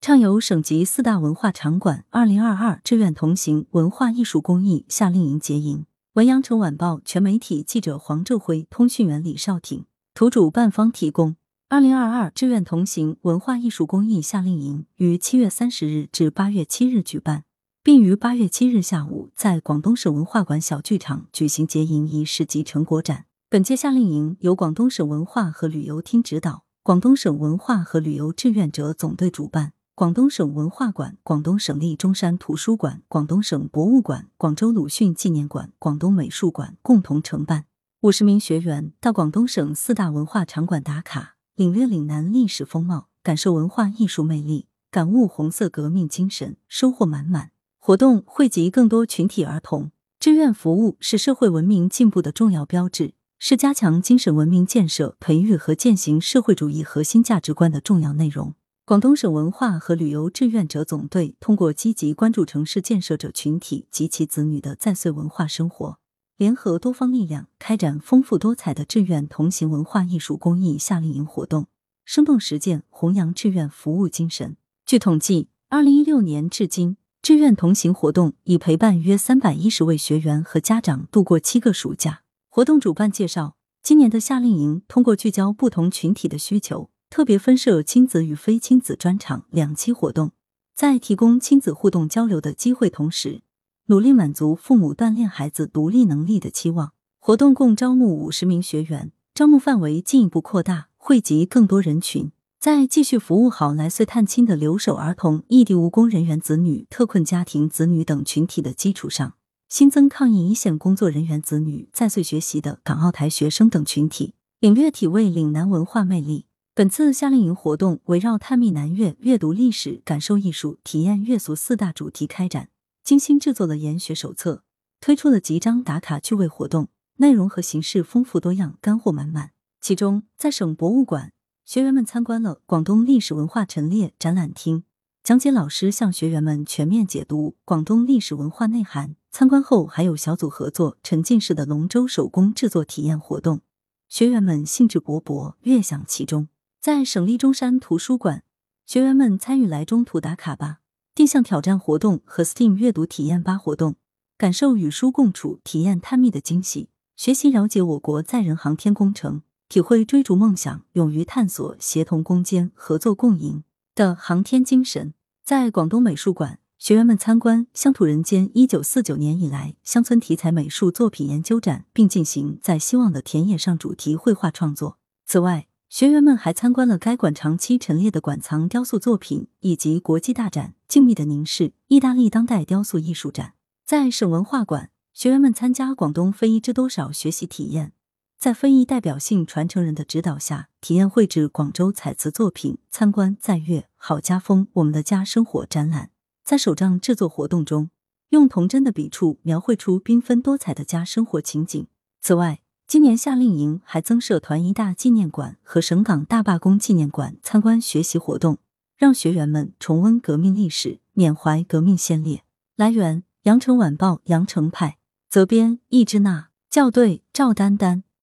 畅游省级四大文化场馆二零二二志愿同行文化艺术公益夏令营结营。文阳城晚报全媒体记者黄志辉，通讯员李少挺，图主办方提供。二零二二志愿同行文化艺术公益夏令营于七月三十日至八月七日举办，并于八月七日下午在广东省文化馆小剧场举行结营仪式及成果展。本届夏令营由广东省文化和旅游厅指导，广东省文化和旅游志愿者总队主办。广东省文化馆、广东省立中山图书馆、广东省博物馆、广州鲁迅纪念馆、广东美术馆共同承办。五十名学员到广东省四大文化场馆打卡，领略岭南历史风貌，感受文化艺术魅力，感悟红色革命精神，收获满满。活动惠及更多群体儿童。志愿服务是社会文明进步的重要标志，是加强精神文明建设、培育和践行社会主义核心价值观的重要内容。广东省文化和旅游志愿者总队通过积极关注城市建设者群体及其子女的在穗文化生活，联合多方力量，开展丰富多彩的志愿同行文化艺术公益夏令营活动，生动实践弘扬志愿服务精神。据统计，二零一六年至今，志愿同行活动已陪伴约三百一十位学员和家长度过七个暑假。活动主办介绍，今年的夏令营通过聚焦不同群体的需求。特别分设亲子与非亲子专场两期活动，在提供亲子互动交流的机会同时，努力满足父母锻炼孩子独立能力的期望。活动共招募五十名学员，招募范围进一步扩大，惠及更多人群。在继续服务好来穗探亲的留守儿童、异地务工人员子女、特困家庭子女等群体的基础上，新增抗疫一线工作人员子女、在穗学习的港澳台学生等群体，领略体味岭南文化魅力。本次夏令营活动围绕探秘南粤、阅读历史、感受艺术、体验粤俗四大主题开展，精心制作了研学手册，推出了集章打卡趣味活动，内容和形式丰富多样，干货满满。其中，在省博物馆，学员们参观了广东历史文化陈列展览厅，讲解老师向学员们全面解读广东历史文化内涵。参观后，还有小组合作沉浸式的龙舟手工制作体验活动，学员们兴致勃勃，乐享其中。在省立中山图书馆，学员们参与来中图打卡吧定向挑战活动和 STEAM 阅读体验吧活动，感受与书共处、体验探秘的惊喜，学习了解我国载人航天工程，体会追逐梦想、勇于探索、协同攻坚、合作共赢的航天精神。在广东美术馆，学员们参观《乡土人间》一九四九年以来乡村题材美术作品研究展，并进行在希望的田野上主题绘画创作。此外，学员们还参观了该馆长期陈列的馆藏雕塑作品，以及国际大展《静谧的凝视》意大利当代雕塑艺术展。在省文化馆，学员们参加广东非遗知多少学习体验，在非遗代表性传承人的指导下，体验绘制广州彩瓷作品，参观在粤好家风我们的家生活展览。在手账制作活动中，用童真的笔触描绘出缤纷多彩的家生活情景。此外，今年夏令营还增设团一大纪念馆和省港大罢工纪念馆参观学习活动，让学员们重温革命历史，缅怀革命先烈。来源：羊城晚报羊城派，责编：易之娜，校对：赵丹丹。